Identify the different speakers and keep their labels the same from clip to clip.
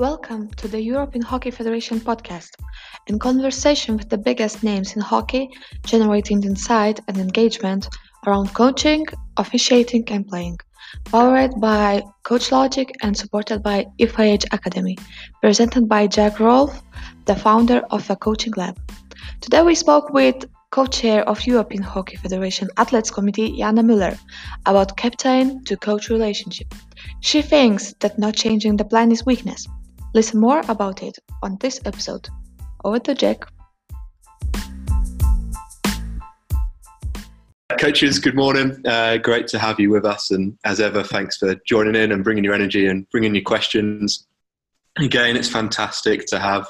Speaker 1: Welcome to the European Hockey Federation podcast, in conversation with the biggest names in hockey, generating insight and engagement around coaching, officiating, and playing. Powered by Coach Logic and supported by FIH Academy, presented by Jack Rolfe, the founder of the Coaching Lab. Today we spoke with co-chair of European Hockey Federation Athletes Committee Janne Müller about captain to coach relationship. She thinks that not changing the plan is weakness. Listen more about it on this episode. Over to Jack.
Speaker 2: Coaches, good morning. Uh, great to have you with us. And as ever, thanks for joining in and bringing your energy and bringing your questions. Again, it's fantastic to have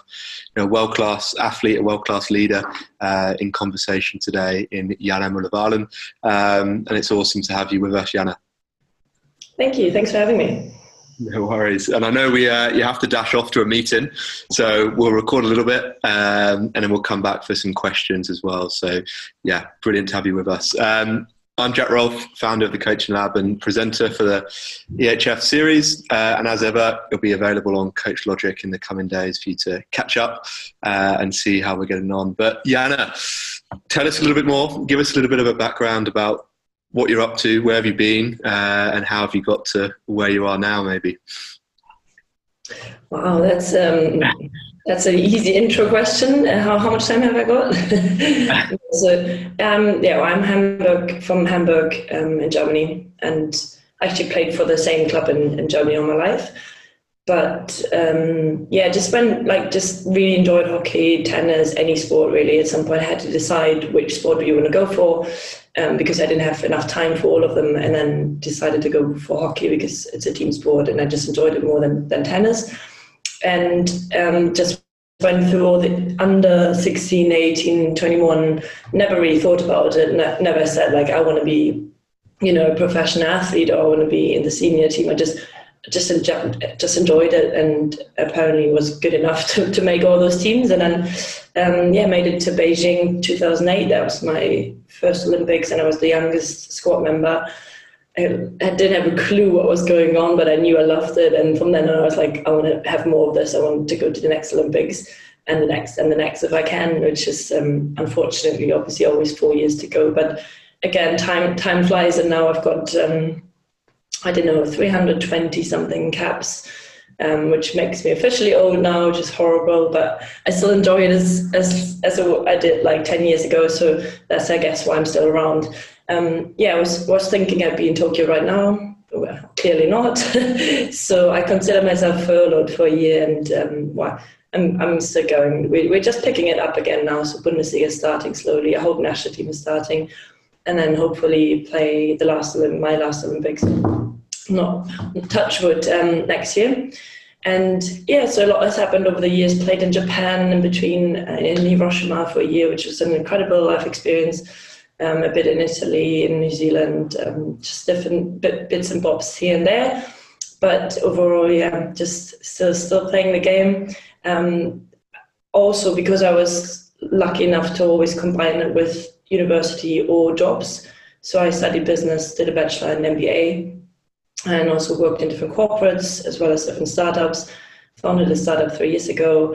Speaker 2: you know, a world class athlete, a world class leader uh, in conversation today in Janne Müller-Wieland. Um, and it's awesome to have you with us, Janne.
Speaker 3: Thank you. Thanks for having me.
Speaker 2: No worries. And I know we uh, you have to dash off to a meeting, so we'll record a little bit um, and then we'll come back for some questions as well. So, yeah, brilliant to have you with us. Um, I'm Jack Rolfe, founder of the Coaching Lab and presenter for the EHF series. Uh, and as ever, it'll be available on Coach Logic in the coming days for you to catch up uh, and see how we're getting on. But Janne, tell us a little bit more. Give us a little bit of a background about what you're up to, where have you been, uh, and how have you got to where you are now, maybe?
Speaker 3: Wow, that's um, that's an easy intro question. Uh, how, how much time have I got? so, um, yeah, well, I'm Hamburg from Hamburg um, in Germany, and I actually played for the same club in, in Germany all my life. But um, yeah, just when like just really enjoyed hockey, tennis, any sport really. At some point, I had to decide which sport do you want to go for um, because I didn't have enough time for all of them, and then decided to go for hockey because it's a team sport and I just enjoyed it more than, than tennis. And um, just went through all the under 16, 18, 21, never really thought about it, ne- never said like I want to be, you know, a professional athlete or I want to be in the senior team. I just just enjoyed, just enjoyed it and apparently was good enough to, to make all those teams. And then um, yeah made it to Beijing 2008 that was my first Olympics and I was the youngest squad member. I, I didn't have a clue what was going on but I knew I loved it. And from then on I was like I want to have more of this. I want to go to the next Olympics and the next and the next if I can which is um, unfortunately obviously always four years to go. But again time time flies and now I've got um, I don't know, 320 something caps, um, which makes me officially old now, which is horrible, but I still enjoy it as, as, as I did like 10 years ago. So that's, I guess, why I'm still around. Um, yeah, I was, was thinking I'd be in Tokyo right now. Well, clearly not. so I consider myself furloughed for a year and um, well, I'm, I'm still going. We, we're just picking it up again now. So Bundesliga is starting slowly. I hope national team is starting. And then hopefully play the last my last Olympics not touchwood um, next year. And yeah, so a lot has happened over the years. Played in Japan in between uh, in Hiroshima for a year, which was an incredible life experience. Um, a bit in Italy, in New Zealand, um, just different bit, bits and bobs here and there. But overall, yeah, just still still playing the game. Um, also, because I was lucky enough to always combine it with university or jobs. So I studied business, did a bachelor and MBA, and also worked in different corporates as well as different startups. Founded a startup three years ago.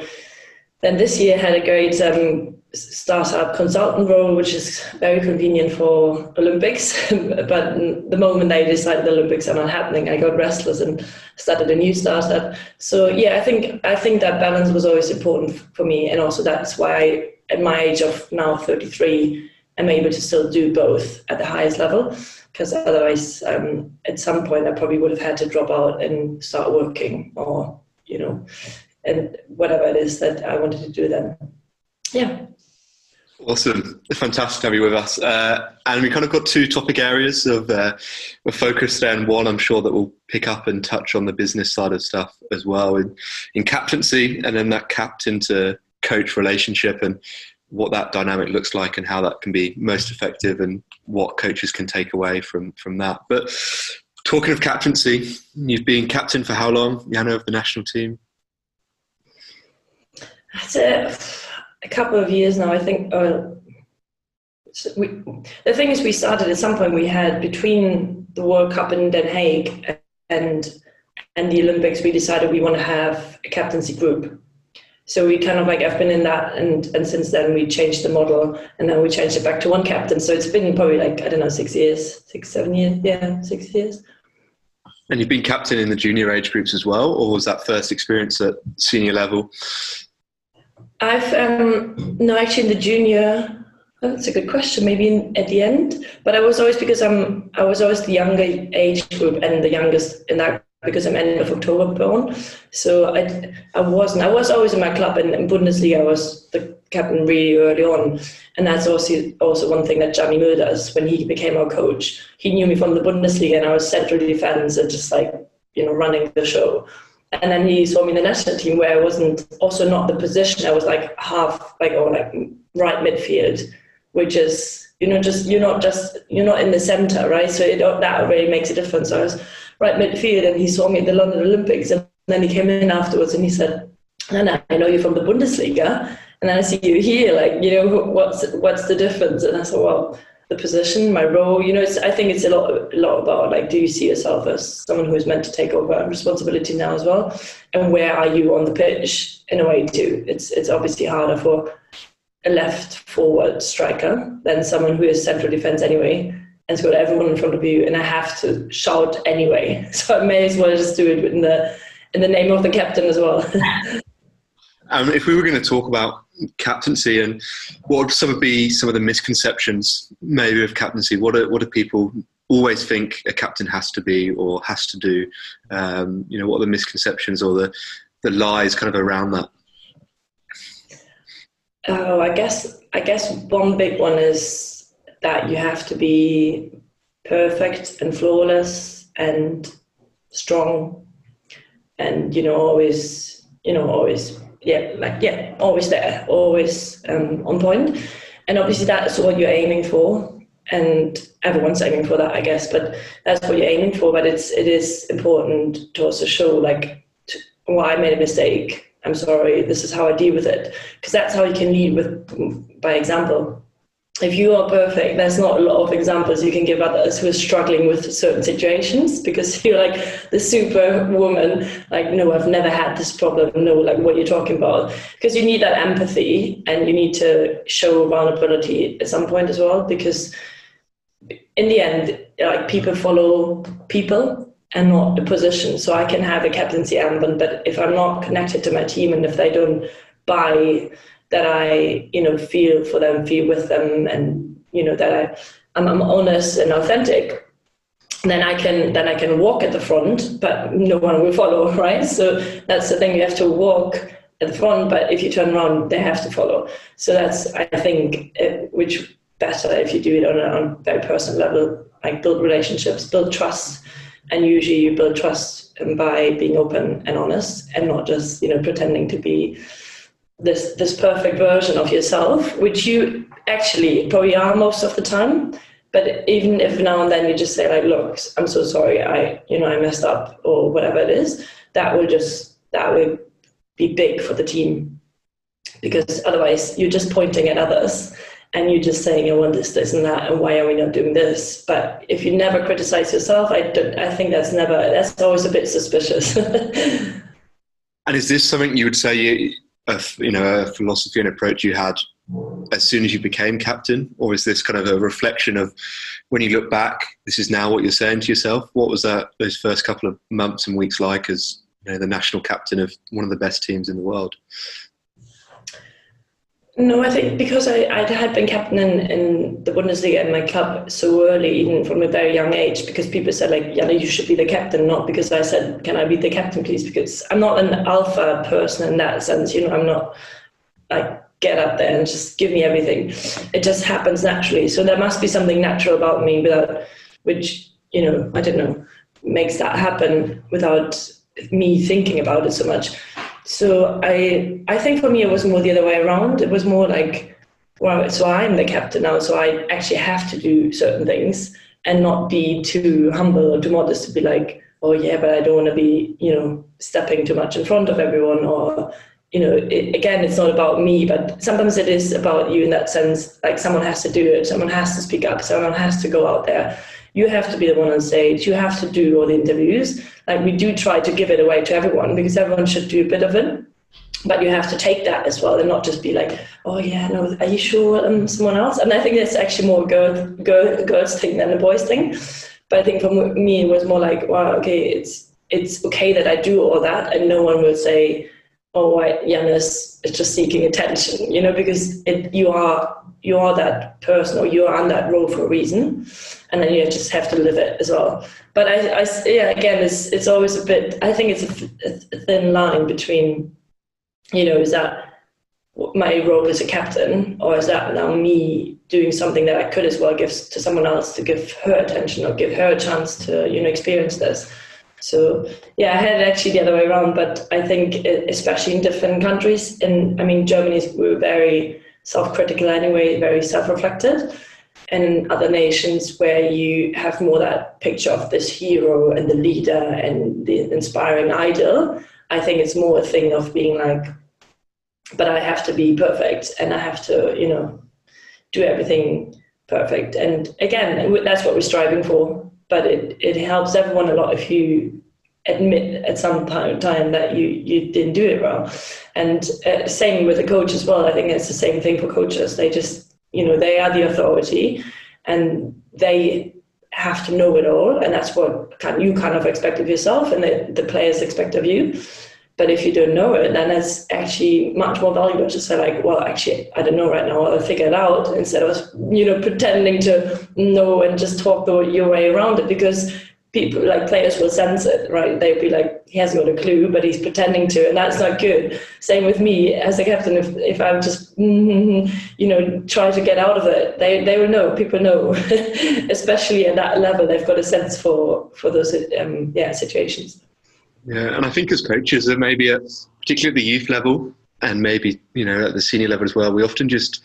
Speaker 3: Then this year had a great um, startup consultant role, which is very convenient for Olympics. but the moment I decided the Olympics are not happening, I got restless and started a new startup. So yeah, I think I think that balance was always important for me, and also that's why at my age of now 33, I'm able to still do both at the highest level because otherwise, um, at some point, I probably would have had to drop out and start working or, you know, and whatever it is that I wanted to do then. Yeah.
Speaker 2: Awesome. Fantastic to have you with us. Uh, and we kind of got two topic areas of, uh, focus there. And one, I'm sure that we'll pick up and touch on the business side of stuff as well in, in captaincy and then that captain to coach relationship and what that dynamic looks like and how that can be most effective and what coaches can take away from from that. But talking of captaincy, you've been captain for how long, Janne, of the national team?
Speaker 3: That's a, a couple of years now. I think. Uh, so we, the thing is, we started at some point. We had between the World Cup in Den Haag and and the Olympics, we decided we want to have a captaincy group. So we kind of like I've been in that, and and since then we changed the model, and then we changed it back to one captain. So it's been probably like I don't know six years, six seven years, yeah, six years.
Speaker 2: And you've been captain in the junior age groups as well, or was that first experience at senior level?
Speaker 3: I've um, no actually in the junior. Oh, that's a good question. Maybe in, at the end, but I was always because I'm I was always the younger age group and the youngest in that because I'm end of October born. So I I wasn't I was always in my club and in Bundesliga I was the captain really early on, and that's also also one thing that Jamie Mülders does when he became our coach. He knew me from the Bundesliga and I was central defense and just like you know running the show and then he saw me in the national team where I wasn't also not the position. I was like half like or like right midfield, which is you know just you're not just you're not in the center, right? So it, that really makes a difference. So I was right midfield, and he saw me at the London Olympics, and then he came in afterwards and he said, "Anna, I know you're from the Bundesliga, and I see you here. Like you know what's what's the difference?" And I said, "Well." the position, my role. You know, it's, I think it's a lot, a lot about like, do you see yourself as someone who is meant to take over responsibility now as well, and where are you on the pitch in a way too? It's it's obviously harder for a left forward striker than someone who is central defense anyway, and it's got everyone in front of you, and I have to shout anyway, so I may as well just do it in the in the name of the captain as well.
Speaker 2: um, if we were going to talk about captaincy and what would some of be some of the misconceptions maybe of captaincy what do, what do people always think a captain has to be or has to do? Um, you know what are the misconceptions or the the lies kind of around that?
Speaker 3: Oh i guess i guess one big one is that you have to be perfect and flawless and strong and you know always you know always yeah, like yeah, always there, always um, on. And obviously that's what you're aiming for, and everyone's aiming for that, I guess. But that's what you're aiming for. But it's it is important to also show like, well, I made a mistake. I'm sorry. This is how I deal with it, because that's how you can lead with by example if you are perfect, there's not a lot of examples you can give others who are struggling with certain situations because you're like the super woman, like, no, I've never had this problem, no, like what you're talking about. Because you need that empathy and you need to show vulnerability at some point as well, because in the end, like people follow people and not the position. So I can have a captaincy armband, but if I'm not connected to my team and if they don't buy that I, you know, feel for them, feel with them, and you know that I, I'm, I'm honest and authentic. Then I can then I can walk at the front, but no one will follow, right? So that's the thing. You have to walk at the front, but if you turn around, they have to follow. So that's I think it, which better if you do it on a, on a very personal level, like build relationships, build trust, and usually you build trust by being open and honest, and not just you know pretending to be this this perfect version of yourself, which you actually probably are most of the time. But even if now and then you just say like, "Look, I'm so sorry, I you know I messed up" or whatever it is, that will just that will be big for the team because otherwise you're just pointing at others and you're just saying, "I want this, this, and that," and why are we not doing this? But if you never criticize yourself, I don't, I think that's never that's always a bit suspicious.
Speaker 2: and is this something you would say you? A you know a philosophy and approach you had as soon as you became captain, or is this kind of a reflection of when you look back? This is now what you're saying to yourself. What was that those first couple of months and weeks like as you know, the national captain of one of the best teams in the world?
Speaker 3: No, I think because I, I had been captain in, in the Bundesliga in my club so early, even from a very young age, because people said like, yeah, you should be the captain, not because I said, can I be the captain, please? Because I'm not an alpha person in that sense. You know, I'm not like get up there and just give me everything. It just happens naturally. So there must be something natural about me without, which you know, I don't know, makes that happen without me thinking about it so much. So I I think for me it was more the other way around. It was more like, well, so I'm the captain now, so I actually have to do certain things and not be too humble or too modest to be like, oh yeah, but I don't want to be, you know, stepping too much in front of everyone or you know, it, again, it's not about me, but sometimes it is about you in that sense. Like someone has to do it, someone has to speak up, someone has to go out there you have to be the one on stage. You have to do all the interviews. Like we do try to give it away to everyone because everyone should do a bit of it. But you have to take that as well and not just be like, oh yeah, no, are you sure? And someone else. And I think that's actually more girl, girl, girls thing than a boys thing. But I think for me, it was more like, wow, okay, it's it's okay that I do all that, and no one will say, oh, why Janus is just seeking attention, you know, because it, you are you are that person or you are on that role for a reason, and then you just have to live it as well. But I, I yeah, again, it's it's always a bit. I think it's a, a thin line between, you know, is that my role as a captain, or is that now me doing something that I could as well give to someone else to give her attention or give her a chance to you know experience this. So yeah, I had it actually the other way around, but I think especially in different countries, and I mean Germany is we're very self-critical anyway, very self-reflected, and in other nations where you have more that picture of this hero and the leader and the inspiring idol, I think it's more a thing of being like, but I have to be perfect and I have to, you know, do everything perfect. And again, that's what we're striving for. But it, it helps everyone a lot if you admit at some time that you, you didn't do it well. And uh, same with the coach as well. I think it's the same thing for coaches. They just, you know, they are the authority and they have to know it all. And that's what kind you kind of expect of yourself and the, the players expect of you. But if you don't know it, then it's actually much more valuable to say like, well, actually, I don't know right now. I'll figure it out instead of you know pretending to know and just talk the, your way around it because people like players will sense it, right? They'll be like, he hasn't got a clue, but he's pretending to, and that's not good. Same with me as a captain. If if I'm just mm-hmm, you know try to get out of it, they they will know. People know, especially at that level, they've got a sense for for those um, yeah situations.
Speaker 2: Yeah, and I think as coaches, that maybe particularly at the youth level, and maybe you know at the senior level as well, we often just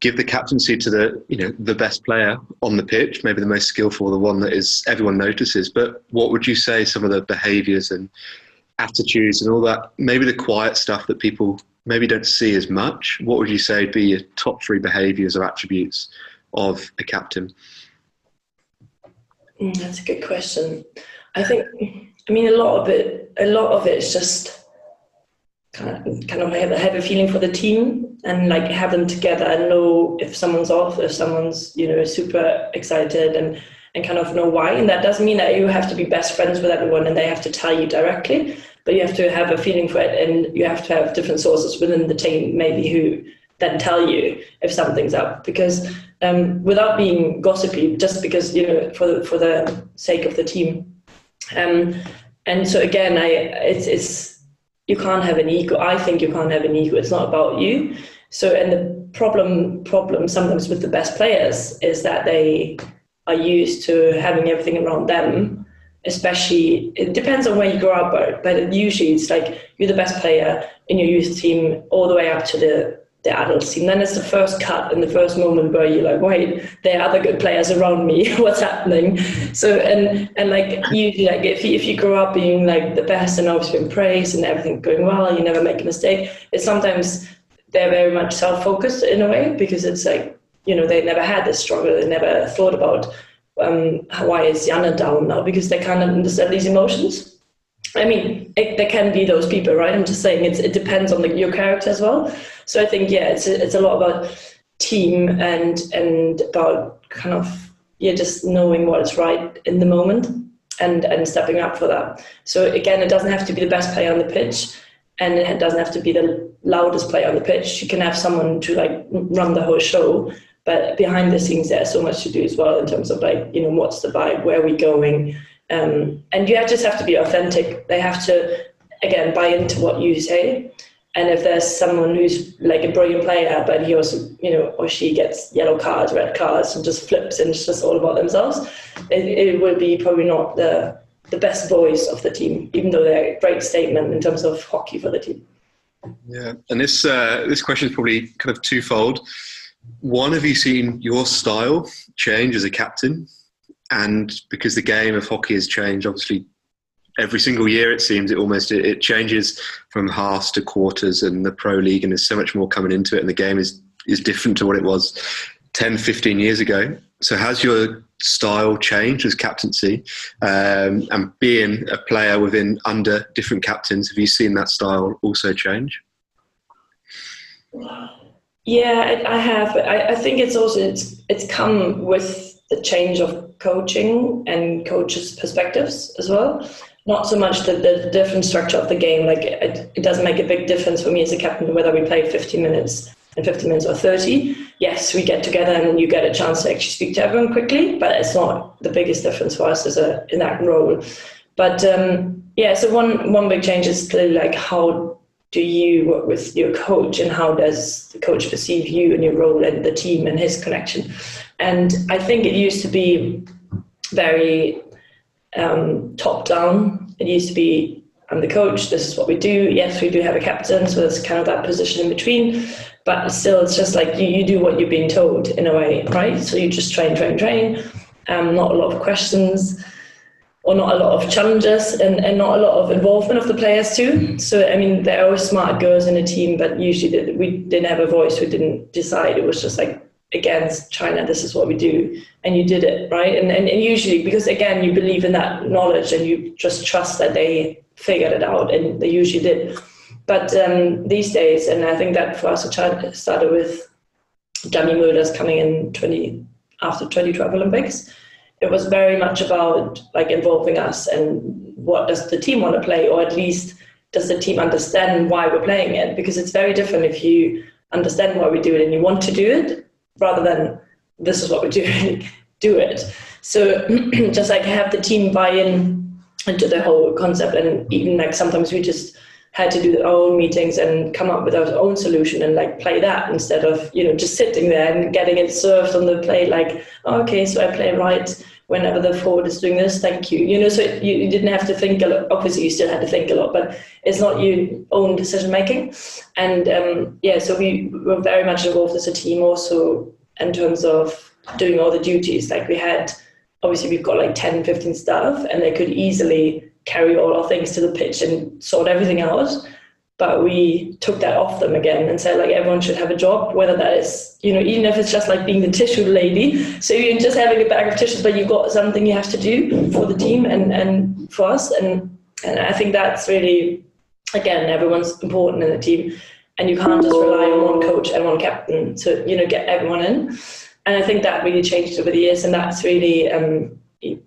Speaker 2: give the captaincy to the you know the best player on the pitch, maybe the most skillful, the one that is everyone notices. But what would you say some of the behaviours and attitudes and all that, maybe the quiet stuff that people maybe don't see as much? What would you say would be your top three behaviours or attributes of a captain?
Speaker 3: Mm, that's a good question. I think I mean, a lot of it, a lot of it is just kind of, kind of have, have a feeling for the team and like have them together and know if someone's off, if someone's you know super excited and and kind of know why. And that doesn't mean that you have to be best friends with everyone and they have to tell you directly, but you have to have a feeling for it and you have to have different sources within the team maybe who then tell you if something's up because um, without being gossipy, just because you know for the, for the sake of the team um, and so again, I it's, it's you can't have an ego. I think you can't have an ego. It's not about you. So and the problem problem sometimes with the best players is that they are used to having everything around them. Especially, it depends on where you grow up, but, but usually it's like you're the best player in your youth team all the way up to the the adult scene. Then it's the first cut and the first moment where you're like, wait, there are other good players around me. What's happening? So and and like usually like if you, if you grow up being like the best and always being praised and everything going well, and you never make a mistake. It's sometimes they're very much self-focused in a way because it's like you know they never had this struggle. They never thought about um, why is Yana down now because they can't understand these emotions. I mean, it, there can be those people, right? I'm just saying it depends on the, your character as well. So I think yeah, it's a, it's a lot about team and and about kind of yeah, just knowing what is right in the moment and and stepping up for that. So again, it doesn't have to be the best player on the pitch, and it doesn't have to be the loudest player on the pitch. You can have someone to like run the whole show, but behind the scenes, there's so much to do as well in terms of like you know what's the vibe, where are we going, um, and you just have to be authentic. They have to again buy into what you say and if there's someone who's like a brilliant player, but he also, you know, or she gets yellow cards, red cards, and just flips and it's just all about themselves, it, it will be probably not the the best voice of the team, even though they're a great statement in terms of hockey for the team.
Speaker 2: Yeah, and this uh, this question is probably kind of twofold. One, have you seen your style change as a captain? And because the game of hockey has changed, obviously every single year it seems it almost it, changes from halves to quarters and the pro league and there's so much more coming into it and the game is is different to what it was 10 15 years ago. So has your style changed as captaincy? Um, and being a player within under different captains have you seen that style also change?
Speaker 3: Yeah i have I, I think it's also it's, it's come with the change of coaching and coaches perspectives as well. Not so much the, the different structure of the game like it, it doesn't make a big difference for me as a captain whether we play 15 minutes and 50 minutes or 30 yes we get together and you get a chance to actually speak to everyone quickly but it's not the biggest difference for us as a in that role. But um, yeah so one one big change is clearly like how do you work with your coach and how does the coach perceive you and your role and the team and his connection? And i think it used to be very um, top down it used to be I'm the coach, this is what we do. Yes, we do have a captain, so there's kind of that position in between. But still it's just like you, you do what you're being told in a way right? So you just train train train. Um, not a lot of questions or not a lot of challenges and, and not a lot of involvement of the players too. So i mean there are smart girls in the team but usually we didn't have a voice we didn't decide. It was just like against china this is what we do and you did it right? And, and, and usually because again you believe in that knowledge and you just trust that they figured it out and they usually did. But um, these days, and I think that for us, it started with Jamie Mülders coming in 20 after 2012 Olympics. It was very much about like involving us and what does the team want to play, or at least does the team understand why we're playing it? Because it's very different if you understand why we do it and you want to do it, rather than this is what we're doing, do it. So just like have the team buy in into the whole concept, and even like sometimes we just had to do their own meetings and come up with our own solution and like play that instead of you know just sitting there and getting it served on the plate like oh, okay so i play right whenever the forward is doing this thank you. You know so you, you didn't have to think a lot obviously you still had to think a lot but it's not your own decision making and um, yeah so we were very much involved as a team also in terms of doing all the duties. Like we had obviously we've got like 10 15 staff and they could easily carry all our things to the pitch and sort everything out. But we took that off them again and said like everyone should have a job, whether that is, you know, even if it's just like being the tissue lady. So you're just having a bag of tissues, but you've got something you have to do for the team and, and for us. And and I think that's really again, everyone's important in the team. And you can't just rely on one coach and one captain to, you know, get everyone in. And I think that really changed over the years and that's really um,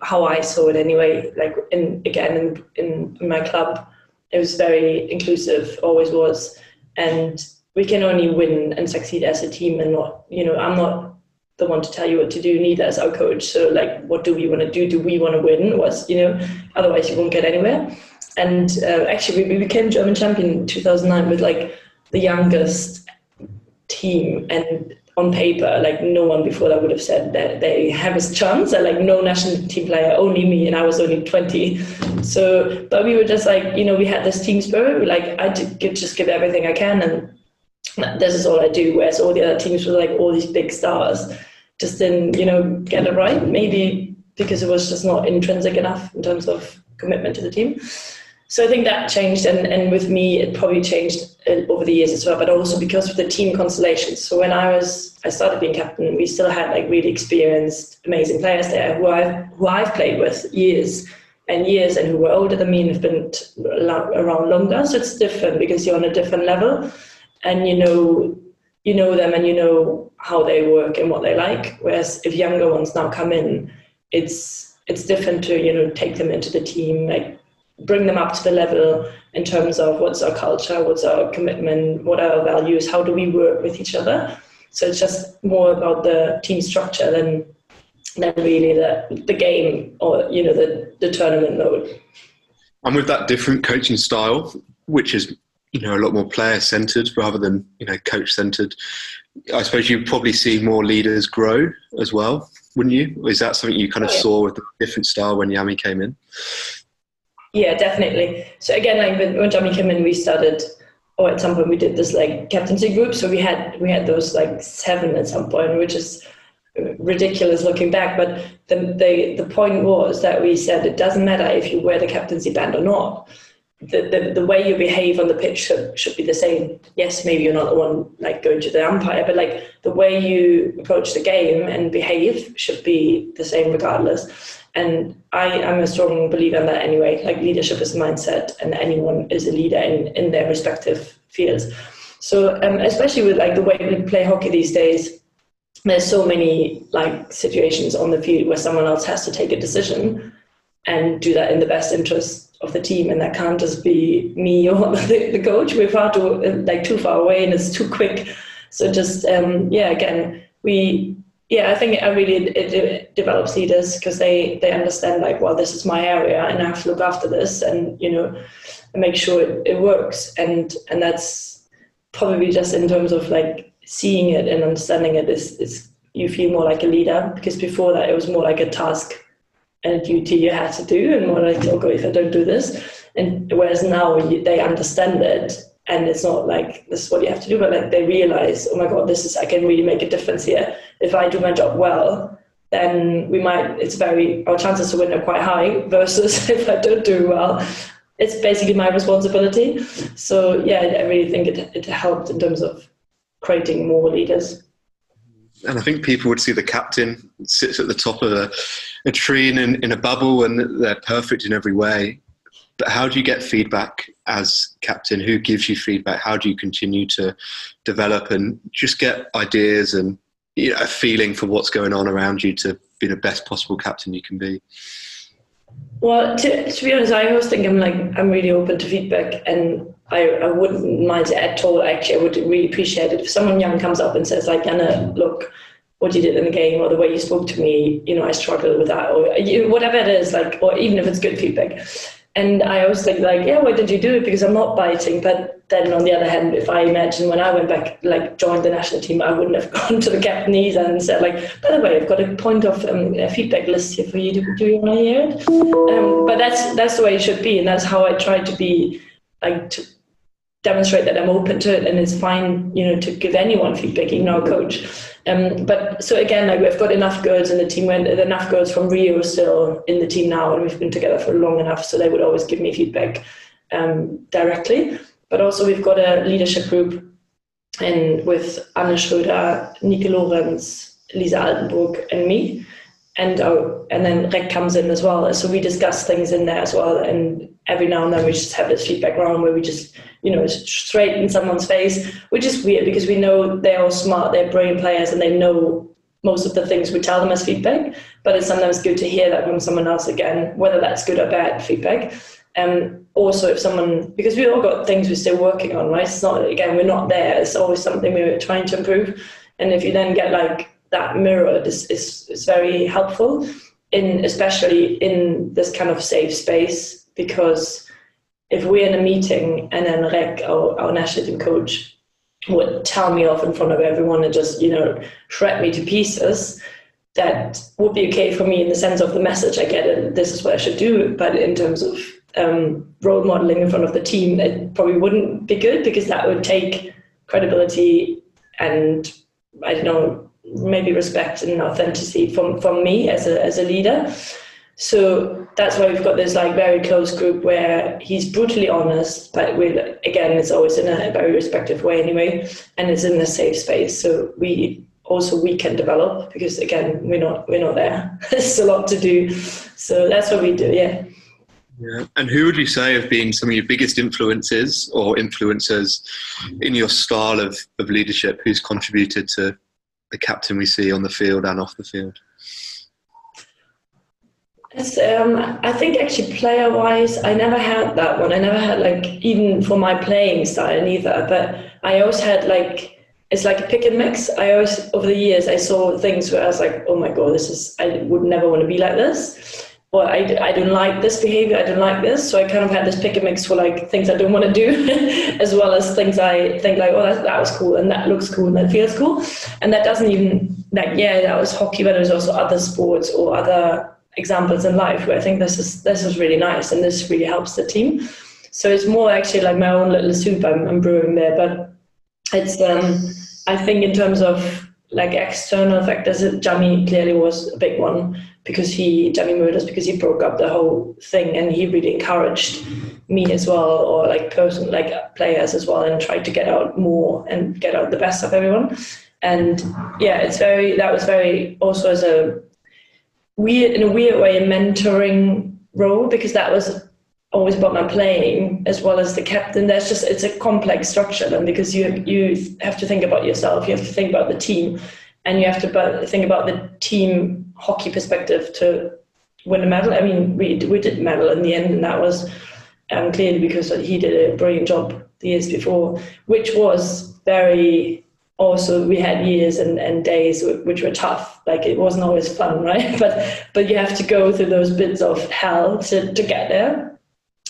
Speaker 3: how I saw it anyway. Like in again in, in, in my club, it was very inclusive, always was, and we can only win and succeed as a team, and not you know I'm not the one to tell you what to do, neither as our coach. So like, what do we want to do? Do we want to win? Was you know, otherwise you won't get anywhere. And uh, actually, we, became German champion in 2009 with like the youngest team and on paper, like no one before that would have said that they have a chance. And like no national team player, only me, and I was only 20. So, but we were just like, you know, we had this team spirit. We like, I did just give everything I can, and this is all I do. Whereas all the other teams were like all these big stars, just didn't, you know, get it right. Maybe because it was just not intrinsic enough in terms of commitment to the team so I think that changed, and, and with me, it probably changed uh, over the years as well, but also because of the team constellations. So when I was, I started being captain, we still had like really experienced, amazing players there who I've, who I've played with years and years and who were older than me and have been around longer. So it's different because you're on a different level and you know, you know them and you know how they work and what they like. Whereas if younger ones now come in, it's, it's different to, you know, take them into the team, like bring them up to the level in terms of what's our culture, what's our commitment, what are our values, how do we work with each other. So it's just more about the team structure than than really the the game or you know the the tournament mode.
Speaker 2: And with that different coaching style, which is you know a lot more player centered rather than you know coach centered, I suppose you probably see more leaders grow as well, wouldn't you? Is that something you kind of oh, yeah. saw with the different style when Yami came in?
Speaker 3: Yeah, definitely. So again, like when, when Jamie came in, we started, or at some point we did this like captaincy group. So we had we had those like seven at some point, which is ridiculous looking back. But the the the point was that we said it doesn't matter if you wear the captaincy band or not. The, the, the way you behave on the pitch should, should be the same. Yes, maybe you're not the one like going to the umpire, but like the way you approach the game and behave should be the same regardless. And I am a strong believer in that anyway. Like leadership is mindset, and anyone is a leader in, in their respective fields. So um, especially with like the way we play hockey these days, there's so many like situations on the field where someone else has to take a decision and do that in the best interest of the team, and that can't just be me or the, the coach. We're far too like too far away, and it's too quick. So just um, yeah, again, we yeah, I think it really it, it develops leaders because they they understand like, well, this is my area, and I have to look after this, and you know, make sure it, it works, and and that's probably just in terms of like seeing it and understanding it is is you feel more like a leader because before that it was more like a task a duty you had to do and what I like okay if I don't do this. And whereas now you, they understand it and it's not like this is what you have to do but like they realize oh my god this is I can really make a difference here. If I do my job well then we might it's very our chances to win are quite high versus if I don't do well. It's basically my responsibility. So yeah I really think it, it helped in terms of creating more leaders
Speaker 2: and I think people would see the captain sits at the top of a, a tree in, in a bubble and they're perfect in every way. But how do you get feedback as captain? Who gives you feedback? How do you continue to develop and just get ideas and you know, a feeling for what's going on around you to be the best possible captain you can be?
Speaker 3: Well, to, to be honest, I always think I'm like I'm really open to feedback, and I, I wouldn't mind it at all. Actually, I would really appreciate it if someone young comes up and says like, "Anna, look, what you did in the game, or the way you spoke to me, you know, I struggled with that, or you, whatever it is, like, or even if it's good feedback." And I always think like, yeah, why did you do it? Because I'm not biting. But then on the other hand, if I imagine when I went back, like joined the national team, I wouldn't have gone to the captain either and said like, by the way, I've got a point of um, a feedback list here for you. Do, do you want to hear it? Um, but that's that's the way it should be, and that's how I try to be, like to demonstrate that I'm open to it, and it's fine, you know, to give anyone feedback, even our coach. Um, but so again, like we've got enough girls in the team. When enough girls from Rio still in the team now, and we've been together for long enough, so they would always give me feedback um, directly. But also we've got a leadership group, and with Anne Schröder, Nike Lorenz, Lisa Altenburg, and me, and uh, and then Rek comes in as well. So we discuss things in there as well, and every now and then we just have this feedback round where we just you know straight in someone's face, which is weird because we know they're all smart, they're brilliant players, and they know most of the things we tell them as feedback. But it's sometimes good to hear that from someone else again, whether that's good or bad feedback. Um, also, if someone because we all got things we're still working on, right? It's not again we're not there. It's always something we're trying to improve. And if you then get like that mirrored is, is, is very helpful in especially in this kind of safe space because if we're in a meeting and then Rek, our, our national team coach, would tell me off in front of everyone and just, you know, shred me to pieces, that would be okay for me in the sense of the message I get and this is what I should do. But in terms of um, role modeling in front of the team, it probably wouldn't be good because that would take credibility and I don't know, maybe respect and authenticity from, from me as a, as a leader. So that's why we've got this like very close group where he's brutally honest, but we again it's always in a very respectful way anyway, and it's in a safe space. So we also we can develop because again we're not we're not there. There's a lot to do. So that's what we do, yeah.
Speaker 2: Yeah. And who would you say have been some of your biggest influences or influencers in your style of, of leadership who's contributed to the captain we see on the field and off the field?
Speaker 3: Yes, um, I think actually player wise, I never had that one. I never had like even for my playing style either. But I always had like it's like a pick and mix. I always over the years I saw things where I was like, oh my god, this is I would never want to be like this well, I, I don't like this behavior, I don't like this. So I kind of had this pick and mix for like things I don't want to do, as well as things I think like, oh, that, that was cool and that looks cool and that feels cool. And that doesn't even, like, yeah, that was hockey, but there's also other sports or other examples in life where I think this is, this is really nice and this really helps the team. So it's more actually like my own little soup I'm, I'm brewing there. But it's, um, I think in terms of like external factors, Jami clearly was a big one because he Jamie Mülders because he broke up the whole thing and he really encouraged me as well or like person like players as well and tried to get out more and get out the best of everyone and yeah it's very that was very also as a weird in a weird way a mentoring role because that was always about my playing as well as the captain. There's just it's a complex structure then because you you have to think about yourself you have to think about the team and you have to think about the team hockey perspective to win a medal. I mean we, we did medal in the end and that was um, clearly because he did a brilliant job the years before which was very also we had years and, and days which were tough. Like it wasn't always fun right? But but you have to go through those bits of hell to, to get there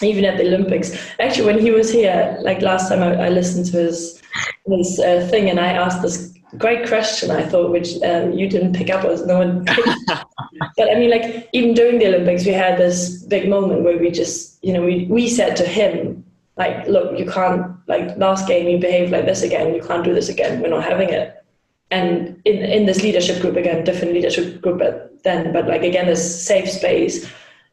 Speaker 3: even at the olympics. Actually when he was here like last time i, I listened to his his uh, thing and i asked this great question i thought which um, you didn't pick up as no one but i mean like even during the olympics we had this big moment where we just you know we, we said to him like, look, you can't, like, last game you behaved like this again, you can't do this again, we're not having it. And in, in this leadership group, again, different leadership group But then, but like, again, this safe space.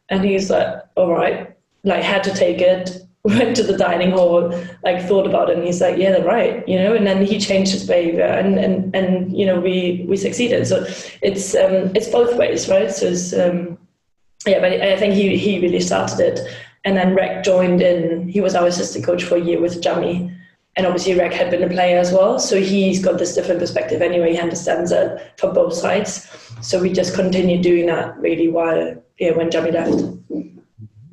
Speaker 3: And he's like, all right, like, had to take it, went to the dining hall, like, thought about it, and he's like, yeah, they're right, you know, and then he changed his behavior, and, and, and you know, we, we succeeded. So it's, um, it's both ways, right? So it's, um, yeah, but I think he, he really started it. And then Rek joined in. He was our assistant coach for a year with Jamie. And obviously, Rek had been a player as well. So he's got this different perspective anyway. He understands it from both sides. So we just continued doing that really while, yeah, when Jamie left.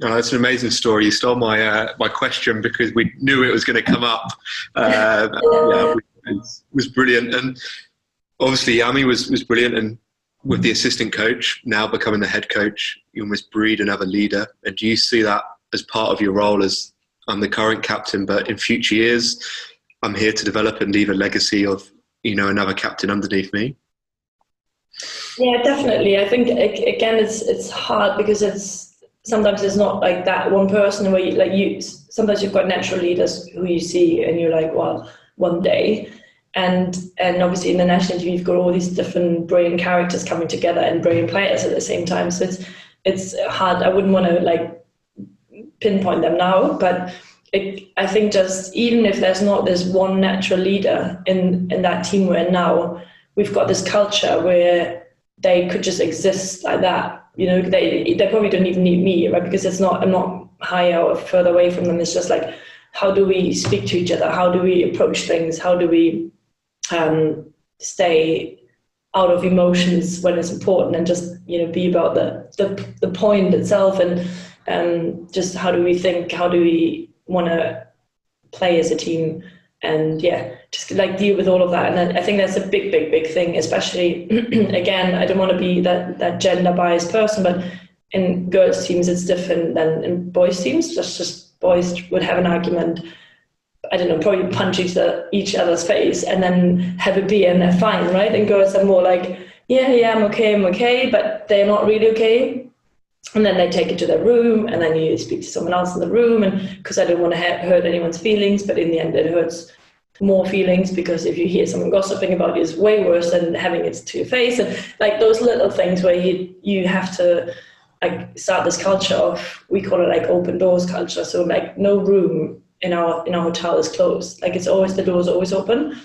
Speaker 2: Oh, that's an amazing story. You stole my uh, my question because we knew it was going to come up. Uh, yeah, it was, was brilliant, and obviously Yami was was brilliant. And with the assistant coach now becoming the head coach, you almost breed another leader. And do you see that as part of your role as I'm the current captain, but in future years, I'm here to develop and leave a legacy of you know another captain underneath me.
Speaker 3: Yeah, definitely. I think again, it's it's hard because it's sometimes it's not like that one person where you, like you. Sometimes you've got natural leaders who you see and you're like, well, one day. And and obviously in the national team you've got all these different brilliant characters coming together and brilliant players at the same time. So it's it's hard. I wouldn't want to like pinpoint them now, but it, I think just even if there's not this one natural leader in in that team we're in now, we've got this culture where they could just exist like that. You know, they they probably don't even need me, right? Because it's not I'm not higher or further away from them. It's just like how do we speak to each other? How do we approach things? How do we um, stay out of emotions when it's important and just you know be about the the, the point itself and um, just how do we think, how do we want to play as a team, and yeah, just like deal with all of that. And I think that's a big, big, big thing. Especially again, I don't want to be that that gender biased person, but in girls teams it's different than in boys teams. Just just boys would have an argument. I don't know, probably punch each, other, each other's face and then have a beer and they're fine, right? And girls are more like, yeah, yeah, I'm okay, I'm okay, but they're not really okay and then they take it to their room and then you speak to someone else in the room and because i don't want to ha- hurt anyone's feelings but in the end it hurts more feelings because if you hear someone gossiping about you it's way worse than having it to your face and like those little things where you you have to like start this culture of we call it like open doors culture. So like no room in our in our hotel is closed. Like it's always the doors always open.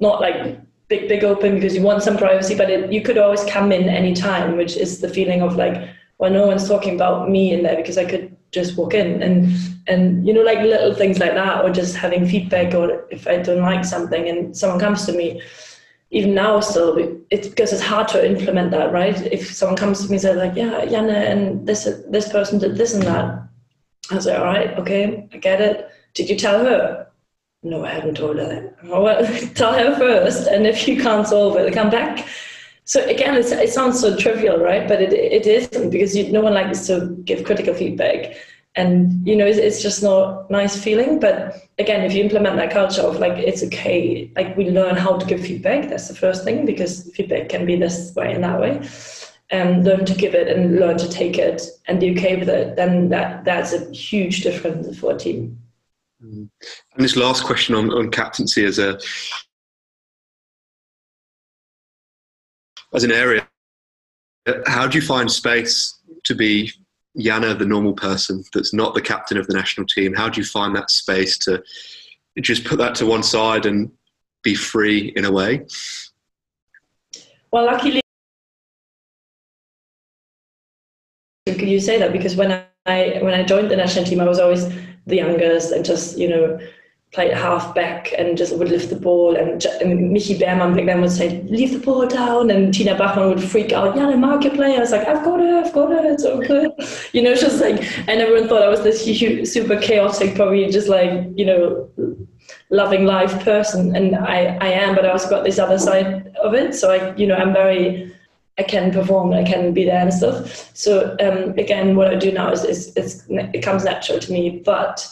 Speaker 3: Not like big big open because you want some privacy but it, you could always come in anytime which is the feeling of like well, no one's talking about me in there because I could just walk in and and you know like little things like that or just having feedback or if I don't like something and someone comes to me even now still it's because it's hard to implement that right? If someone comes to me and says like yeah Janne and this this person did this and that I say all right okay I get it. Did you tell her? No I haven't told her well tell her first and if you can't solve it come back so again, it sounds so trivial, right? But it, it isn't because you, no one likes to give critical feedback. And, you know, it's, it's just not nice feeling. But again, if you implement that culture of like, it's okay, like we learn how to give feedback, that's the first thing because feedback can be this way and that way. And learn to give it and learn to take it and be okay with it, then that, that's a huge difference for a team.
Speaker 2: Mm-hmm. And this last question on, on captaincy as a as an area how do you find space to be Janne, the normal person that's not the captain of the national team? How do you find that space to just put that to one side and be free in a way?
Speaker 3: Well, luckily, you say that because when I when I joined the national team, I was always the youngest and just you know played half back and just would lift the ball and, and Michi Beermann back then would say leave the ball down and Tina Bachmann would freak out yeah the market player I was like I've got it I've got it it's okay you know just like and everyone thought I was this huge, super chaotic probably just like you know loving life person and I, I am but I also got this other side of it so I you know I'm very I can perform, I can be there and stuff. So um, again, what I do now is, is, it comes natural to me. But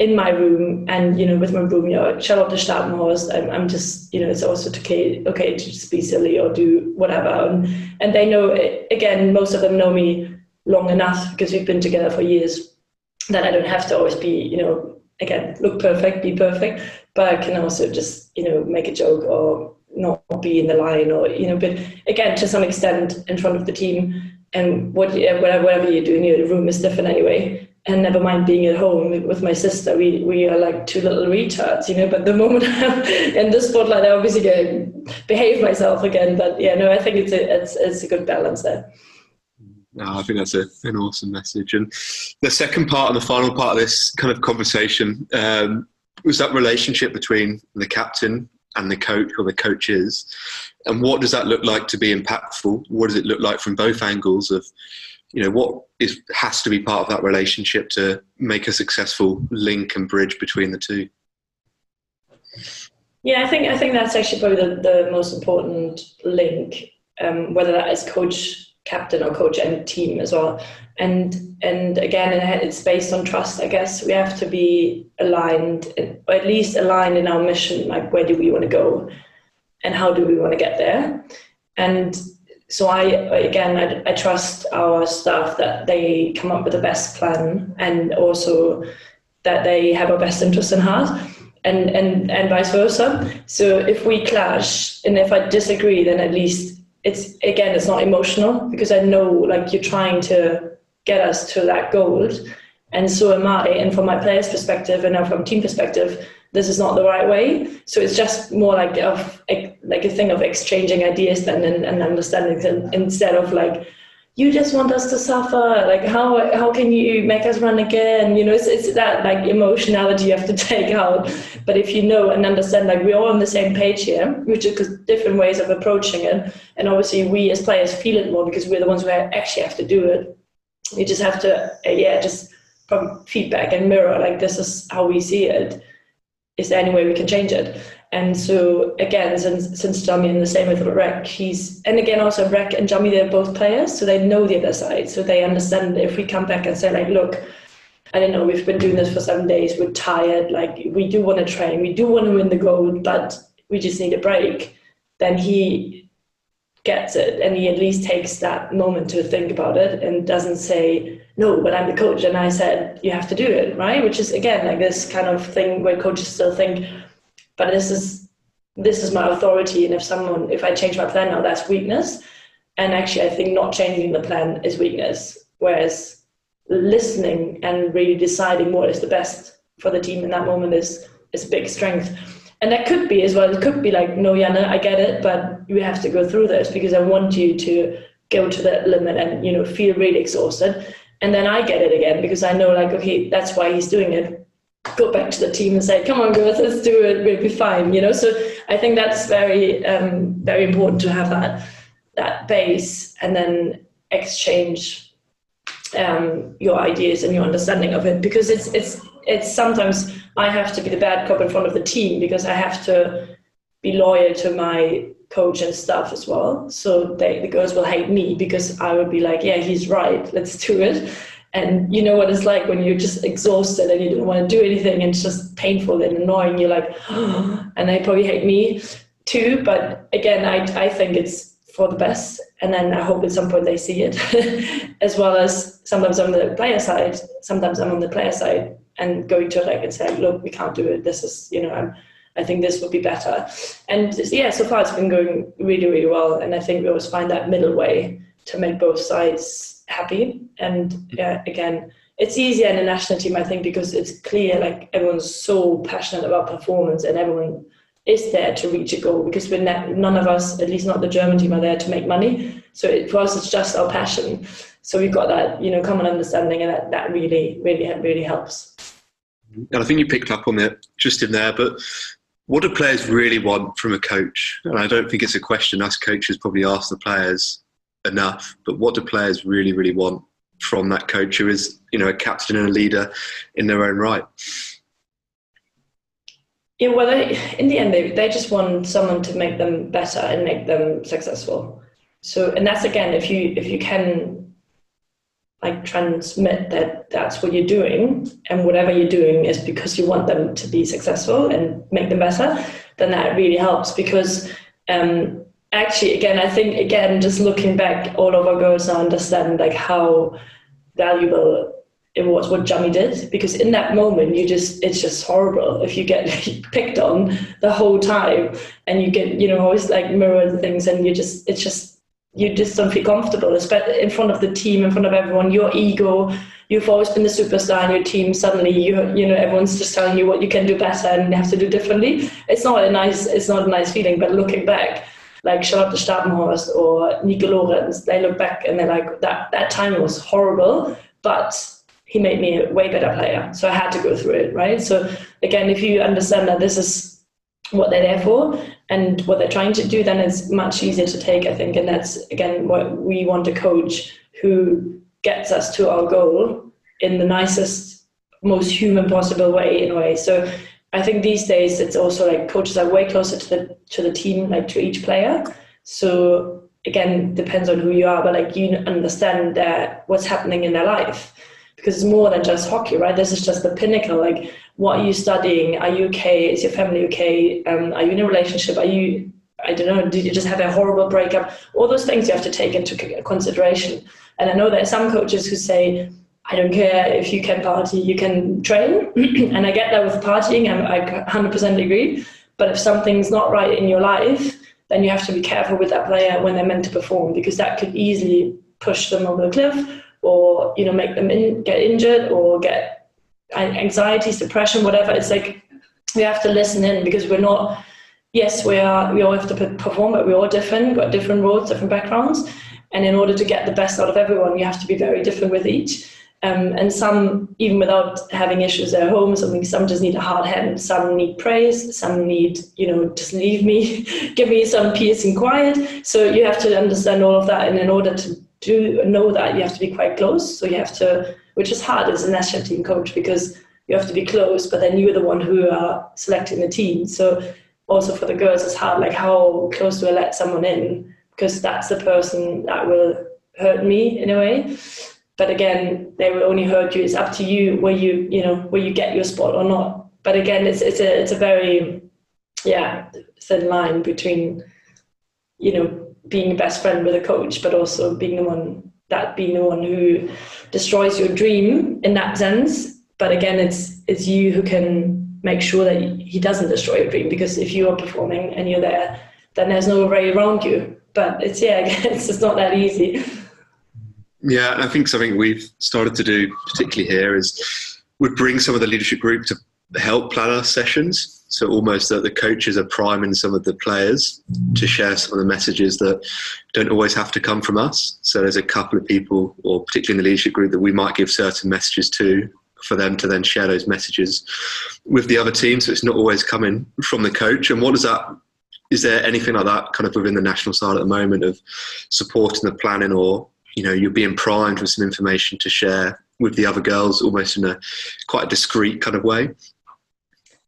Speaker 3: in my room and you know with my room, you know, Charlotte Stapenhorst, I'm, I'm just you know it's also okay okay to just be silly or do whatever. And, and they know again, most of them know me long enough because we've been together for years that I don't have to always be you know again look perfect, be perfect, but I can also just you know make a joke or not be in the line or you know but again to some extent in front of the team and what whatever you're doing you know, the room is different anyway and never mind being at home with my sister we we are like two little retards you know but the moment i'm in the spotlight i obviously get behave myself again but yeah no i think it's a it's, it's a good balance there
Speaker 2: no, I think that's a, an awesome message. And the second part and the final part of this kind of conversation um, was that relationship between the captain and the coach or the coaches and what does that look like to be impactful what does it look like from both angles of you know what is has to be part of that relationship to make a successful link and bridge between the two?
Speaker 3: Yeah i think i think that's actually probably the, the most important link um, whether that is coach captain or coach and team as well. And and again it's based on trust i guess. We have to be aligned or at least aligned in our mission like where do we want to go and how do we want to get there. And so i again I, I trust our staff that they come up with the best plan and also that they have our best interest in heart and and and vice versa so if we clash and if i disagree then at least it's again it's not emotional because i know like you're trying to get us to that goal. And so am I. And from my players' perspective and now from team perspective, this is not the right way. So it's just more like of like a thing of exchanging ideas then and, and understanding instead of like you just want us to suffer. Like how how can you make us run again? You know, it's it's that like emotionality you have to take out. But if you know and understand, like we're all on the same page here, which is different ways of approaching it. And obviously, we as players feel it more because we're the ones who actually have to do it you just have to uh, yeah just probably feedback and mirror like this is how we see it is there any way we can change it? And so again since since Jamie and the same with Rek he's and again also Rek and Jamie they're both players so they know the other side. So they understand if we come back and say like look I don't know we've been doing this for seven days we're tired like we do want to train we do want to win the gold but we just need a break then he gets it and he at least takes that moment to think about it and doesn't say no but i'm the coach and i said you have to do it right which is again like this kind of thing where coaches still think but this is this is my authority and if someone if i change my plan now that's weakness and actually i think not changing the plan is weakness whereas listening and really deciding what is the best for the team in that moment is is big strength and that could be as well. It could be like, no, Janne, I get it, but you have to go through this because I want you to go to that limit and you know feel really exhausted. And then I get it again because I know like, okay, that's why he's doing it. Go back to the team and say, come on, girls, let's do it. We'll be fine. You know. So I think that's very, um, very important to have that that base and then exchange um, your ideas and your understanding of it because it's it's it's sometimes I have to be the bad cop in front of the team because I have to be loyal to my coach and stuff as well. So they, the girls will hate me because I would be like, yeah, he's right, let's do it. And you know what it's like when you're just exhausted and you don't want to do anything and it's just painful and annoying. You're like, oh, and they probably hate me too. But again, I, I think it's for the best. And then I hope at some point they see it as well as sometimes I'm on the player side. Sometimes I'm on the player side and going to like and saying, look, we can't do it. This is, you know, I'm, I think this would be better. And yeah, so far it's been going really, really well. And I think we always find that middle way to make both sides happy. And yeah, again, it's easier in a national team, I think, because it's clear like everyone's so passionate about performance and everyone is there to reach a goal because we're ne- none of us, at least not the German team, are there to make money. So it, for us, it's just our passion. So we've got that, you know, common understanding, and that, that really, really, really helps.
Speaker 2: And I think you picked up on it just in there, but what do players really want from a coach? And I don't think it's a question us coaches probably ask the players enough, but what do players really, really want from that coach who is, you know, a captain and a leader in their own right?
Speaker 3: Yeah, well, they, in the end, they, they just want someone to make them better and make them successful. So, and that's again, if you if you can like transmit that that's what you're doing, and whatever you're doing is because you want them to be successful and make them better, then that really helps. Because um, actually, again, I think again, just looking back, all of our girls now understand like how valuable it was what Jamie did because in that moment you just it's just horrible if you get picked on the whole time and you get you know always like mirrored things and you just it's just you just don't feel comfortable especially in front of the team in front of everyone your ego you've always been the superstar in your team suddenly you you know everyone's just telling you what you can do better and you have to do differently it's not a nice it's not a nice feeling but looking back like Charlotte Stapenhorst or Nike Lorenz, they look back and they're like, that, that time was horrible, but he made me a way better player. So I had to go through it, right? So again, if you understand that this is what they're there for and what they're trying to do, then it's much easier to take, I think. And that's again what we want a coach who gets us to our goal in the nicest, most human possible way, in a way. So I think these days it's also like coaches are way closer to the to the team, like to each player. So again, depends on who you are, but like you understand that what's happening in their life because it's more than just hockey, right? This is just the pinnacle. Like, what are you studying? Are you okay? Is your family okay? Um, are you in a relationship? Are you, I don't know, did you just have a horrible breakup? All those things you have to take into consideration. And I know there are some coaches who say, I don't care if you can party, you can train. and I get that with partying, I 100% agree. But if something's not right in your life, then you have to be careful with that player when they're meant to perform because that could easily push them over the cliff or you know make them in, get injured or get anxieties, depression, whatever. It's like we have to listen in because we're not. Yes, we are. We all have to perform, but we're all different. Got different roles, different backgrounds, and in order to get the best out of everyone, you have to be very different with each. Um, and some, even without having issues at home, some, some just need a hard hand. Some need praise. Some need, you know, just leave me, give me some peace and quiet. So you have to understand all of that, and in order to do know that you have to be quite close. So you have to, which is hard as a national team coach because you have to be close, but then you're the one who are selecting the team. So also for the girls, it's hard. Like how close do I let someone in? Because that's the person that will hurt me in a way. But again, they will only hurt you. It's up to you where you you know where you get your spot or not. But again, it's it's a it's a very yeah thin line between you know being a best friend with a coach, but also being the one that being the one who destroys your dream in that sense. But again, it's it's you who can make sure that he doesn't destroy your dream because if you are performing and you're there, then there's no way around you. But it's yeah, it's just not that easy.
Speaker 2: Yeah, I think something we've started to do, particularly here, is we bring some of the leadership group to help plan our sessions. So almost that the coaches are priming some of the players to share some of the messages that don't always have to come from us. So there's a couple of people, or particularly in the leadership group, that we might give certain messages to for them to then share those messages with the other team. So it's not always coming from the coach. And what does that? Is there anything like that kind of within the national side at the moment of supporting the planning, or you know, you're being primed with some information to share with the other girls, almost in a quite discreet kind of way?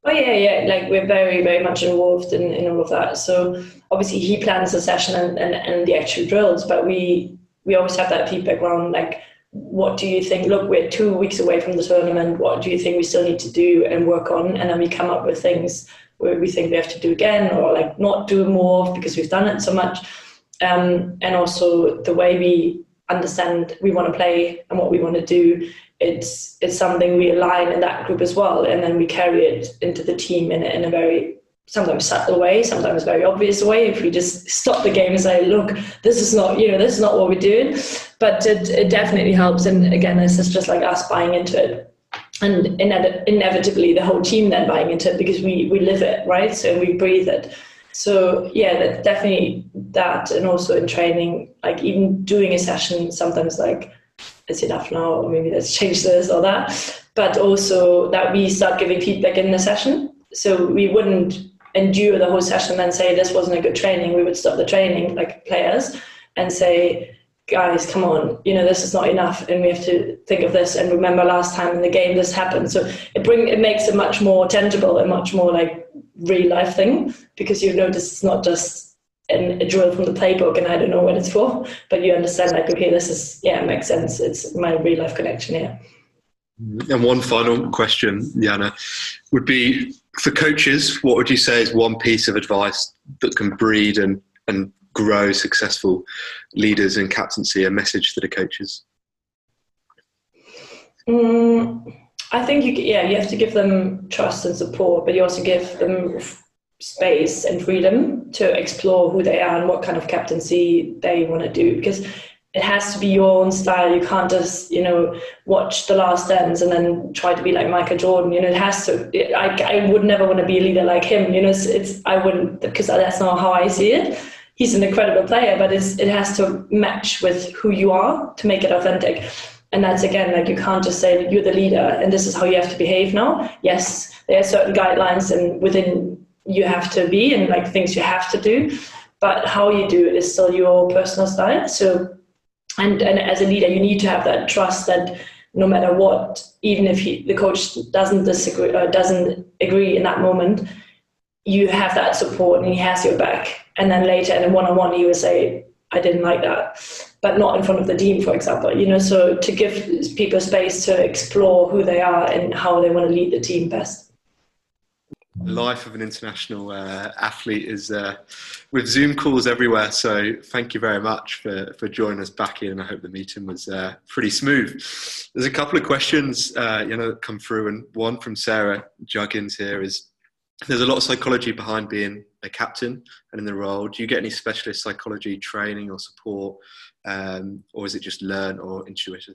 Speaker 3: Oh yeah, yeah. Like we're very, very much involved in, in all of that. So obviously he plans the session and, and, and the actual drills, but we we always have that feedback around like what do you think? Look, we're two weeks away from the tournament. What do you think we still need to do and work on? And then we come up with things where we think we have to do again or like not do more because we've done it so much. Um, and also the way we understand we want to play and what we want to do it's it's something we align in that group as well, and then we carry it into the team in, in a very sometimes subtle way, sometimes very obvious way. If we just stop the game and say, look, this is not, you know, this is not what we're doing. But it, it definitely helps. And again, this is just like us buying into it. And inevitably the whole team then buying into it because we, we live it, right? So we breathe it. So yeah, that definitely that, and also in training, like even doing a session, sometimes like it's enough now, or maybe let's change this or that. But also that we start giving feedback in the session. So we wouldn't endure the whole session and say this wasn't a good training. We would stop the training like players and say, guys, come on, you know, this is not enough and we have to think of this and remember last time in the game this happened. So it bring it makes it much more tangible and much more like real life thing because you notice it's not just an, a drill from the playbook and I don't know what it's for, but you understand like, okay, this is, yeah, it makes sense. It's my real life connection here.
Speaker 2: And one final question, Janne, would be for coaches, what would you say is one piece of advice that can breed and, and grow successful leaders and captaincy, a message to the coaches?
Speaker 3: Mm, I think you, yeah, you have to give them trust and support, but you also give them space and freedom to explore who they are and what kind of captaincy they want to do. Because it has to be your own style. You can't just, you know, watch The Last Dance and then try to be like Michael Jordan. You know, it has to. It, I, I would never want to be a leader like him. You know, it's, it's I wouldn't because that's not how I see it. He's an incredible player, but it's, it has to match with who you are to make it authentic. And that's again like you can't just say you're the leader and this is how you have to behave now. Yes, there are certain guidelines and within you have to be and like things you have to do, but how you do it is still your personal style. So and and as a leader you need to have that trust that no matter what even if he, the coach doesn't disagree or doesn't agree in that moment you have that support and he has your back and then later in a one-on-one he will say i didn't like that but not in front of the dean, for example you know so to give people space to explore who they are and how they want to lead the team best
Speaker 2: life of an international uh, athlete is uh, with Zoom calls everywhere. So thank you very much for, for joining us back in. I hope the meeting was uh, pretty smooth. There's a couple of questions uh, you know that come through, and one from Sarah Juggins here is: There's a lot of psychology behind being a captain and in the role. Do you get any specialist psychology training or support, um, or is it just learn or intuitive?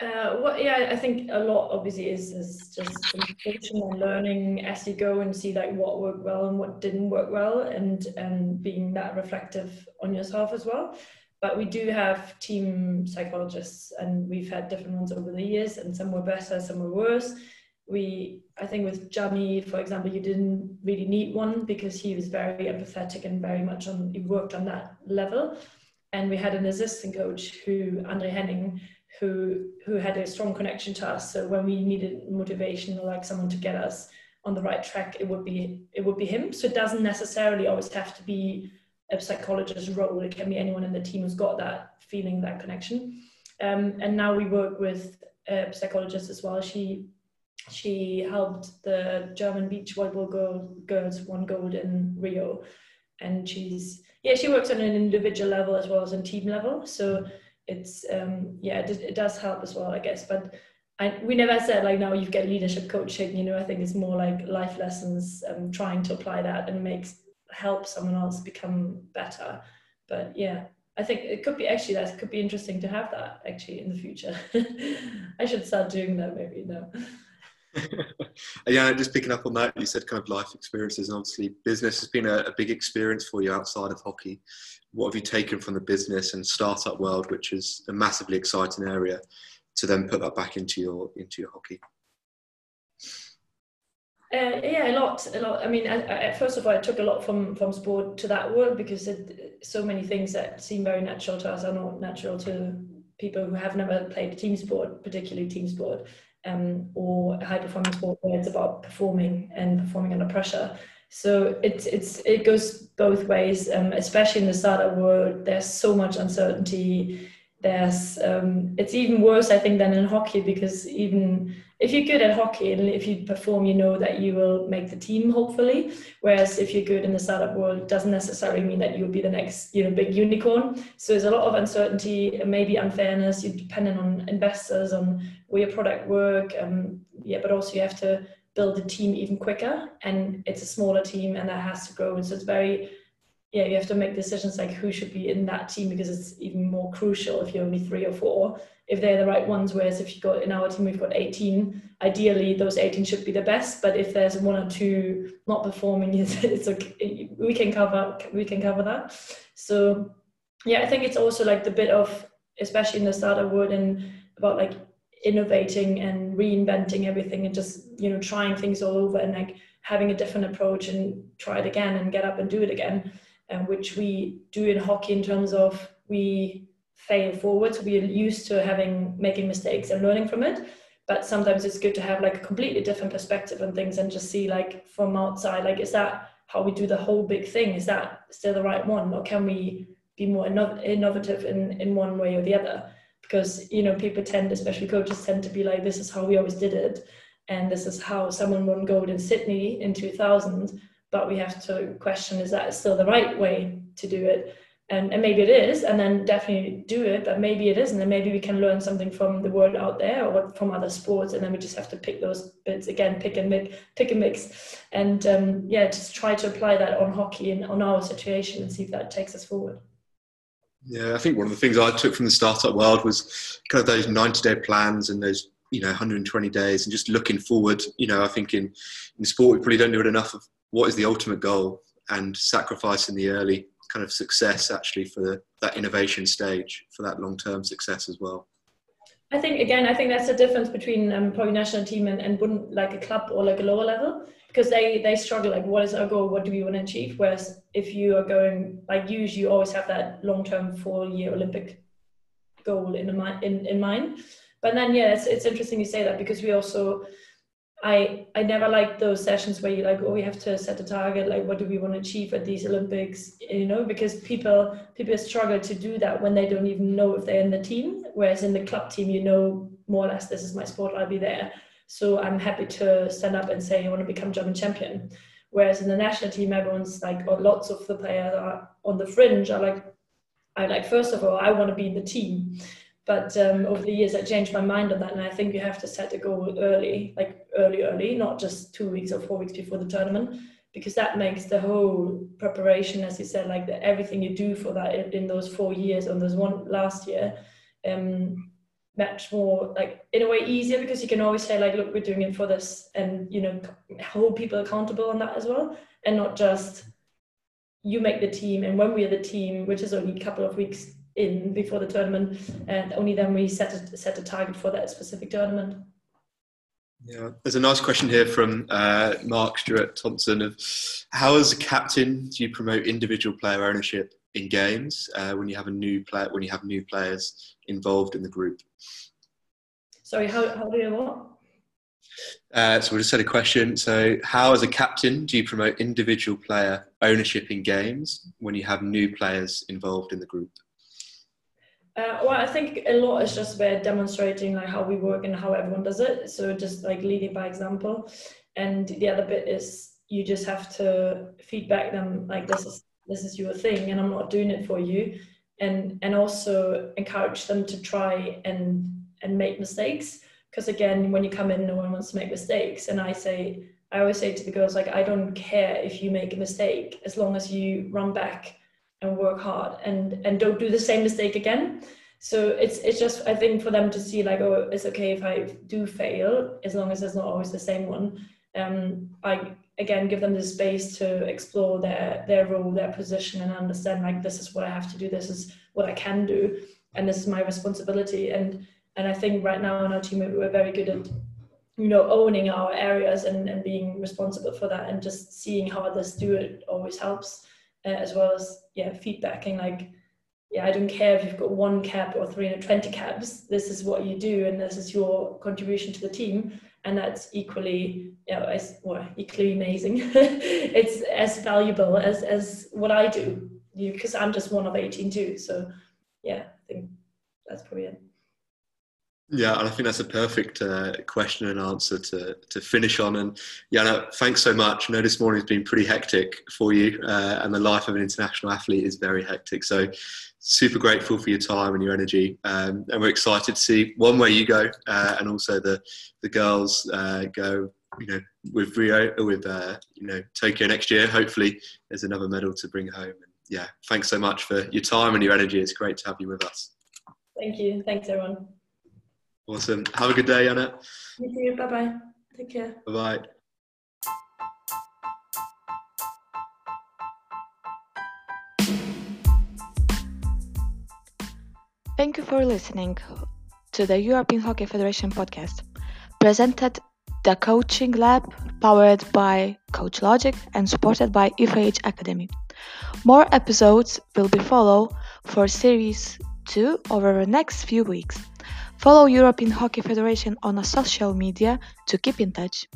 Speaker 3: Uh, well, yeah, I think a lot obviously is, is just education and learning as you go and see like what worked well and what didn't work well, and and being that reflective on yourself as well. But we do have team psychologists, and we've had different ones over the years, and some were better, some were worse. We, I think, with Johnny, for example, you didn't really need one because he was very empathetic and very much on. He worked on that level, and we had an assistant coach who Andre Henning who who had a strong connection to us. So when we needed motivation or like someone to get us on the right track, it would be it would be him. So it doesn't necessarily always have to be a psychologist's role. It can be anyone in the team who's got that feeling, that connection. Um, and now we work with a psychologist as well. She she helped the German beach volleyball girl, girls won gold in Rio, and she's yeah she works on an individual level as well as on team level. So it's um, yeah, it, it does help as well, I guess. But I, we never said like now you've got leadership coaching. You know, I think it's more like life lessons, um, trying to apply that and makes help someone else become better. But yeah, I think it could be actually that could be interesting to have that actually in the future. I should start doing that maybe no.
Speaker 2: yeah, just picking up on that, you said kind of life experiences, and obviously business has been a, a, big experience for you outside of hockey what have you taken from the business and startup world, which is a massively exciting area, to then put that back into your into your hockey?
Speaker 3: Uh, yeah, a lot, a lot. I mean, I, I, first of all, I took a lot from from sport to that world because it, so many things that seem very natural to us are not natural to people who have never played team sport, particularly team sport, um, or high performance sport where it's about performing and performing under pressure. So it's it's it goes both ways, um, especially in the startup world. There's so much uncertainty. There's um, it's even worse, I think, than in hockey because even if you're good at hockey and if you perform, you know that you will make the team, hopefully. Whereas if you're good in the startup world, doesn't necessarily mean that you'll be the next, you know, big unicorn. So there's a lot of uncertainty, maybe unfairness. You're dependent on investors, on where your product work. Um, yeah, but also you have to build a team even quicker and it's a smaller team and that has to grow and so it's very yeah you have to make decisions like who should be in that team because it's even more crucial if you're only three or four. If they're the right ones whereas if you got in our team we've got 18 ideally those 18 should be the best but if there's one or two not performing it's okay. We can cover we can cover that. So yeah i think it's also like the bit of especially in the startup world and about like innovating and reinventing everything and just you know trying things all over and like having a different approach and try it again and get up and do it again and which we do in hockey in terms of we fail forward so we're used to having making mistakes and learning from it but sometimes it's good to have like a completely different perspective on things and just see like from outside like is that how we do the whole big thing? Is that still the right one or can we be more innovative in in one way or the other? Because you know people tend especially coaches tend to be like this is how we always did it and this is how someone won gold in sydney in 2000 but we have to question is that still the right way to do it? And, and maybe it is and then definitely do it but maybe it isn't and maybe we can learn something from the world out there or from other sports and then we just have to pick those bits again pick and mix pick and mix. And um, yeah just try to apply that on hockey and on our situation and see if that takes us forward.
Speaker 2: Yeah, I think one of the things I took from the startup world was kind of those 90 day plans and those, you know, 120 days and just looking forward. You know, I think in, in sport, we probably don't do it enough of what is the ultimate goal? And sacrificing the early kind of success actually for that innovation stage for that long term success as well.
Speaker 3: I think again, I think that's the difference between um, probably national team and, and like a club or like a lower level because they they struggle like what is our goal? What do we want to achieve? Whereas if you are going like you you always have that long term four year olympic goal in, in in mind. But then yeah it's, it's interesting you say that because we also I I never like those sessions where you like oh we have to set a target like what do we want to achieve at these Olympics you know because people people struggle to do that when they don't even know if they're in the team whereas in the club team you know more or less this is my sport I'll be there so I'm happy to stand up and say I want to become German champion. Whereas in the national team, everyone's like, or lots of the players are on the fringe. Are like, I like first of all, I want to be in the team. But um, over the years, I changed my mind on that, and I think you have to set a goal early, like early, early, not just two weeks or four weeks before the tournament, because that makes the whole preparation, as you said, like the, everything you do for that in those four years, and those one last year, um, much more like in a way easier because you can always say like look we're doing it for this and you know hold people accountable on that as well and not just you make the team and when we're the team which is only a couple of weeks in before the tournament and only then we set a, set a target for that specific tournament
Speaker 2: yeah, there's a nice question here from uh, Mark Stewart Thompson of how as a captain do you promote individual player ownership in games uh, when you have a new player when you have new players involved in the group.
Speaker 3: Sorry, how, how do you what?
Speaker 2: Uh, so we just had a question. So, how, as a captain, do you promote individual player ownership in games when you have new players involved in the group?
Speaker 3: Uh, well, I think a lot is just about demonstrating like how we work and how everyone does it. So just like leading by example, and the other bit is you just have to feedback them like this is this is your thing, and I'm not doing it for you. And and also encourage them to try and and make mistakes. Because again when you come in no one wants to make mistakes. And i say i always say to the girls like i don't care if you make a mistake as long as you run back and work hard and and don't do the same mistake again. So it's it's just i think for them to see like oh it's okay if i do fail as long as it's not always the same one. Um i again give them the space to explore their their role their position and understand like this is what i have to do this is what i can do and this is my responsibility. And and i think right now in our team we're very good at you know owning our areas and, and being responsible for that and just seeing how others do it always helps uh, as well as yeah feedbacking like yeah i don't care if you've got one cap or 320 caps this is what you do and this is your contribution to the team and that's equally you know, as well, equally amazing. it's as valuable as as what I do you because I'm just one of 18 too. So yeah, I think that's probably it.
Speaker 2: Yeah, and I think that's a perfect uh, question and answer to, to finish on. And Janne, thanks so much. I know this morning has been pretty hectic for you, uh, and the life of an international athlete is very hectic. So, super grateful for your time and your energy. Um, and we're excited to see one where you go, uh, and also the, the girls uh, go you know, with Rio, with uh, you know Tokyo next year, hopefully there's another medal to bring home. And yeah, thanks so much for your time and your energy. It's great to have you with us.
Speaker 3: Thank you. Thanks, everyone.
Speaker 2: Awesome. Have a good day, Anna.
Speaker 3: You too. Bye bye. Take care.
Speaker 2: Bye bye.
Speaker 1: Thank you for listening to the European Hockey Federation podcast, presented the Coaching Lab, powered by Coach Logic and supported by FIH Academy. More episodes will be follow for series 2 over the next few weeks. Follow European Hockey Federation on social media to keep in touch.